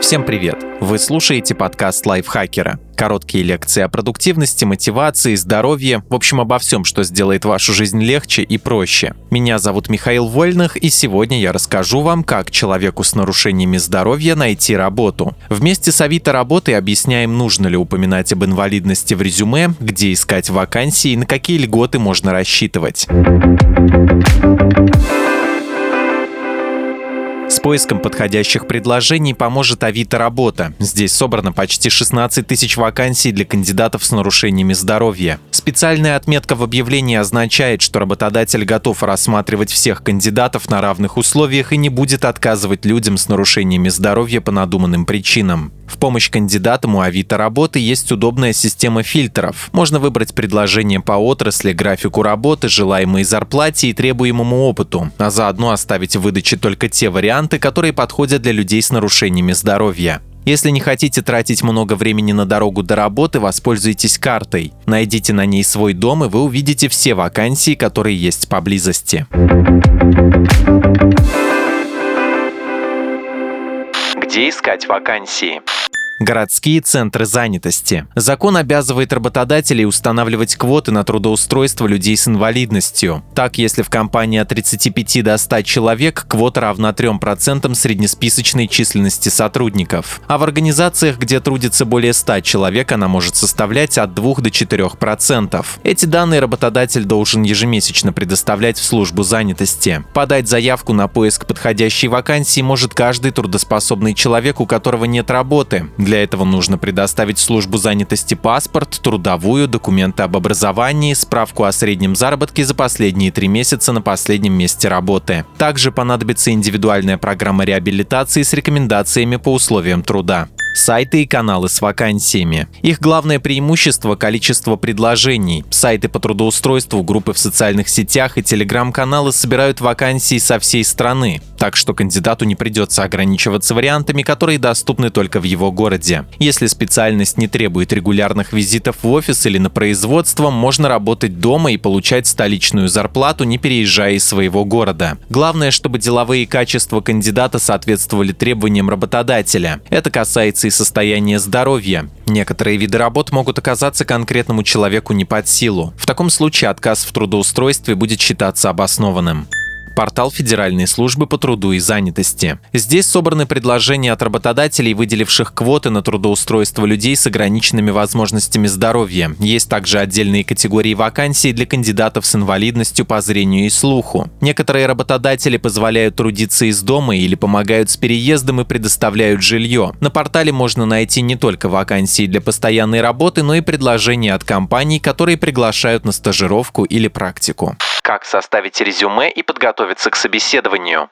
Всем привет! Вы слушаете подкаст лайфхакера. Короткие лекции о продуктивности, мотивации, здоровье, в общем, обо всем, что сделает вашу жизнь легче и проще. Меня зовут Михаил Вольных, и сегодня я расскажу вам, как человеку с нарушениями здоровья найти работу. Вместе с Авито работы объясняем, нужно ли упоминать об инвалидности в резюме, где искать вакансии и на какие льготы можно рассчитывать. С поиском подходящих предложений поможет Авито Работа. Здесь собрано почти 16 тысяч вакансий для кандидатов с нарушениями здоровья. Специальная отметка в объявлении означает, что работодатель готов рассматривать всех кандидатов на равных условиях и не будет отказывать людям с нарушениями здоровья по надуманным причинам. В помощь кандидатам у Авито работы есть удобная система фильтров. Можно выбрать предложение по отрасли, графику работы, желаемой зарплате и требуемому опыту, а заодно оставить в выдаче только те варианты, которые подходят для людей с нарушениями здоровья. Если не хотите тратить много времени на дорогу до работы, воспользуйтесь картой. Найдите на ней свой дом, и вы увидите все вакансии, которые есть поблизости. Где искать вакансии? Городские центры занятости. Закон обязывает работодателей устанавливать квоты на трудоустройство людей с инвалидностью. Так, если в компании от 35 до 100 человек, квота равна 3% среднесписочной численности сотрудников. А в организациях, где трудится более 100 человек, она может составлять от 2 до 4%. Эти данные работодатель должен ежемесячно предоставлять в службу занятости. Подать заявку на поиск подходящей вакансии может каждый трудоспособный человек, у которого нет работы. Для этого нужно предоставить службу занятости паспорт, трудовую, документы об образовании, справку о среднем заработке за последние три месяца на последнем месте работы. Также понадобится индивидуальная программа реабилитации с рекомендациями по условиям труда сайты и каналы с вакансиями. Их главное преимущество – количество предложений. Сайты по трудоустройству, группы в социальных сетях и телеграм-каналы собирают вакансии со всей страны, так что кандидату не придется ограничиваться вариантами, которые доступны только в его городе. Если специальность не требует регулярных визитов в офис или на производство, можно работать дома и получать столичную зарплату, не переезжая из своего города. Главное, чтобы деловые качества кандидата соответствовали требованиям работодателя. Это касается и состояние здоровья. Некоторые виды работ могут оказаться конкретному человеку не под силу. В таком случае отказ в трудоустройстве будет считаться обоснованным портал Федеральной службы по труду и занятости. Здесь собраны предложения от работодателей, выделивших квоты на трудоустройство людей с ограниченными возможностями здоровья. Есть также отдельные категории вакансий для кандидатов с инвалидностью по зрению и слуху. Некоторые работодатели позволяют трудиться из дома или помогают с переездом и предоставляют жилье. На портале можно найти не только вакансии для постоянной работы, но и предложения от компаний, которые приглашают на стажировку или практику. Как составить резюме и подготовиться к собеседованию?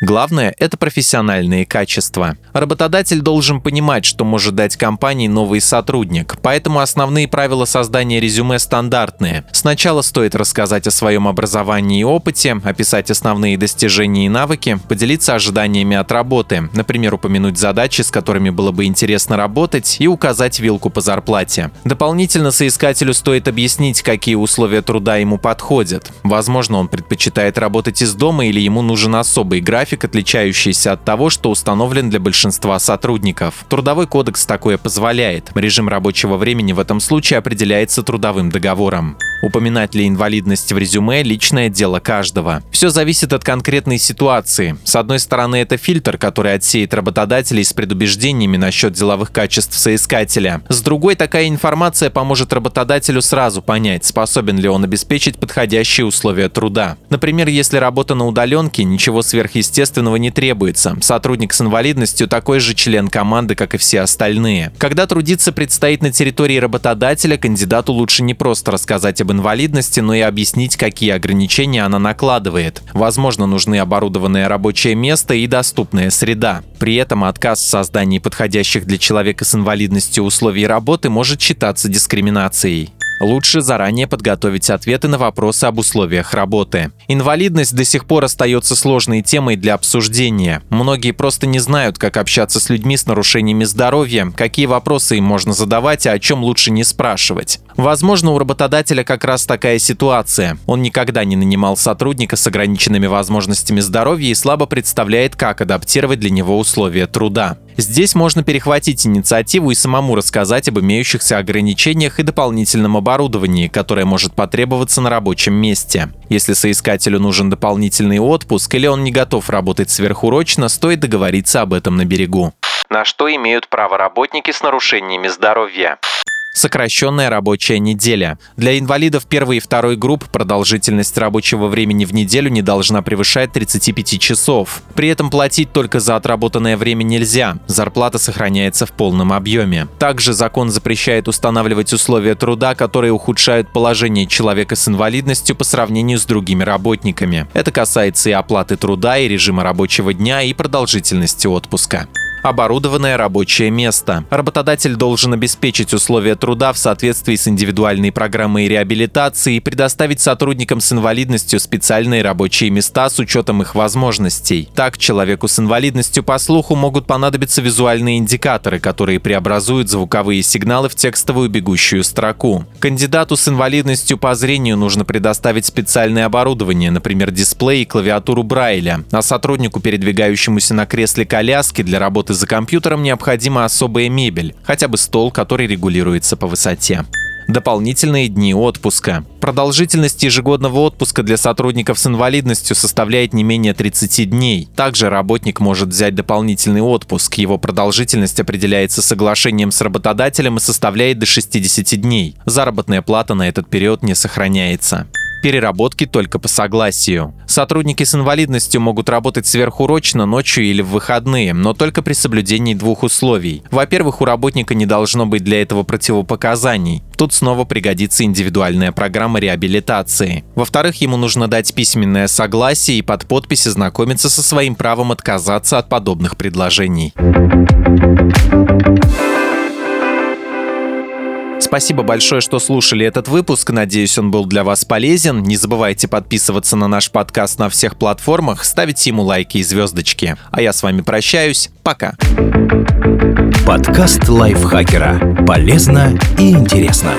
Главное – это профессиональные качества. Работодатель должен понимать, что может дать компании новый сотрудник, поэтому основные правила создания резюме стандартные. Сначала стоит рассказать о своем образовании и опыте, описать основные достижения и навыки, поделиться ожиданиями от работы, например, упомянуть задачи, с которыми было бы интересно работать, и указать вилку по зарплате. Дополнительно соискателю стоит объяснить, какие условия труда ему подходят. Возможно, он предпочитает работать из дома или ему нужен особый график, график, отличающийся от того, что установлен для большинства сотрудников. Трудовой кодекс такое позволяет. Режим рабочего времени в этом случае определяется трудовым договором. Упоминать ли инвалидность в резюме – личное дело каждого. Все зависит от конкретной ситуации. С одной стороны, это фильтр, который отсеет работодателей с предубеждениями насчет деловых качеств соискателя. С другой, такая информация поможет работодателю сразу понять, способен ли он обеспечить подходящие условия труда. Например, если работа на удаленке, ничего сверхъестественного не требуется. Сотрудник с инвалидностью такой же член команды, как и все остальные. Когда трудиться предстоит на территории работодателя, кандидату лучше не просто рассказать инвалидности, но и объяснить, какие ограничения она накладывает. Возможно, нужны оборудованное рабочее место и доступная среда. При этом отказ в создании подходящих для человека с инвалидностью условий работы может считаться дискриминацией. Лучше заранее подготовить ответы на вопросы об условиях работы. Инвалидность до сих пор остается сложной темой для обсуждения. Многие просто не знают, как общаться с людьми с нарушениями здоровья, какие вопросы им можно задавать, а о чем лучше не спрашивать. Возможно, у работодателя как раз такая ситуация. Он никогда не нанимал сотрудника с ограниченными возможностями здоровья и слабо представляет, как адаптировать для него условия труда. Здесь можно перехватить инициативу и самому рассказать об имеющихся ограничениях и дополнительном оборудовании, которое может потребоваться на рабочем месте. Если соискателю нужен дополнительный отпуск или он не готов работать сверхурочно, стоит договориться об этом на берегу. На что имеют право работники с нарушениями здоровья? Сокращенная рабочая неделя. Для инвалидов первой и второй групп продолжительность рабочего времени в неделю не должна превышать 35 часов. При этом платить только за отработанное время нельзя. Зарплата сохраняется в полном объеме. Также закон запрещает устанавливать условия труда, которые ухудшают положение человека с инвалидностью по сравнению с другими работниками. Это касается и оплаты труда, и режима рабочего дня, и продолжительности отпуска оборудованное рабочее место. Работодатель должен обеспечить условия труда в соответствии с индивидуальной программой реабилитации и предоставить сотрудникам с инвалидностью специальные рабочие места с учетом их возможностей. Так, человеку с инвалидностью по слуху могут понадобиться визуальные индикаторы, которые преобразуют звуковые сигналы в текстовую бегущую строку. Кандидату с инвалидностью по зрению нужно предоставить специальное оборудование, например, дисплей и клавиатуру Брайля, а сотруднику, передвигающемуся на кресле коляски для работы работы за компьютером необходима особая мебель, хотя бы стол, который регулируется по высоте дополнительные дни отпуска. Продолжительность ежегодного отпуска для сотрудников с инвалидностью составляет не менее 30 дней. Также работник может взять дополнительный отпуск. Его продолжительность определяется соглашением с работодателем и составляет до 60 дней. Заработная плата на этот период не сохраняется переработки только по согласию. Сотрудники с инвалидностью могут работать сверхурочно ночью или в выходные, но только при соблюдении двух условий. Во-первых, у работника не должно быть для этого противопоказаний. Тут снова пригодится индивидуальная программа реабилитации. Во-вторых, ему нужно дать письменное согласие и под подпись ознакомиться со своим правом отказаться от подобных предложений. Спасибо большое, что слушали этот выпуск. Надеюсь, он был для вас полезен. Не забывайте подписываться на наш подкаст на всех платформах, ставить ему лайки и звездочки. А я с вами прощаюсь. Пока. Подкаст лайфхакера. Полезно и интересно.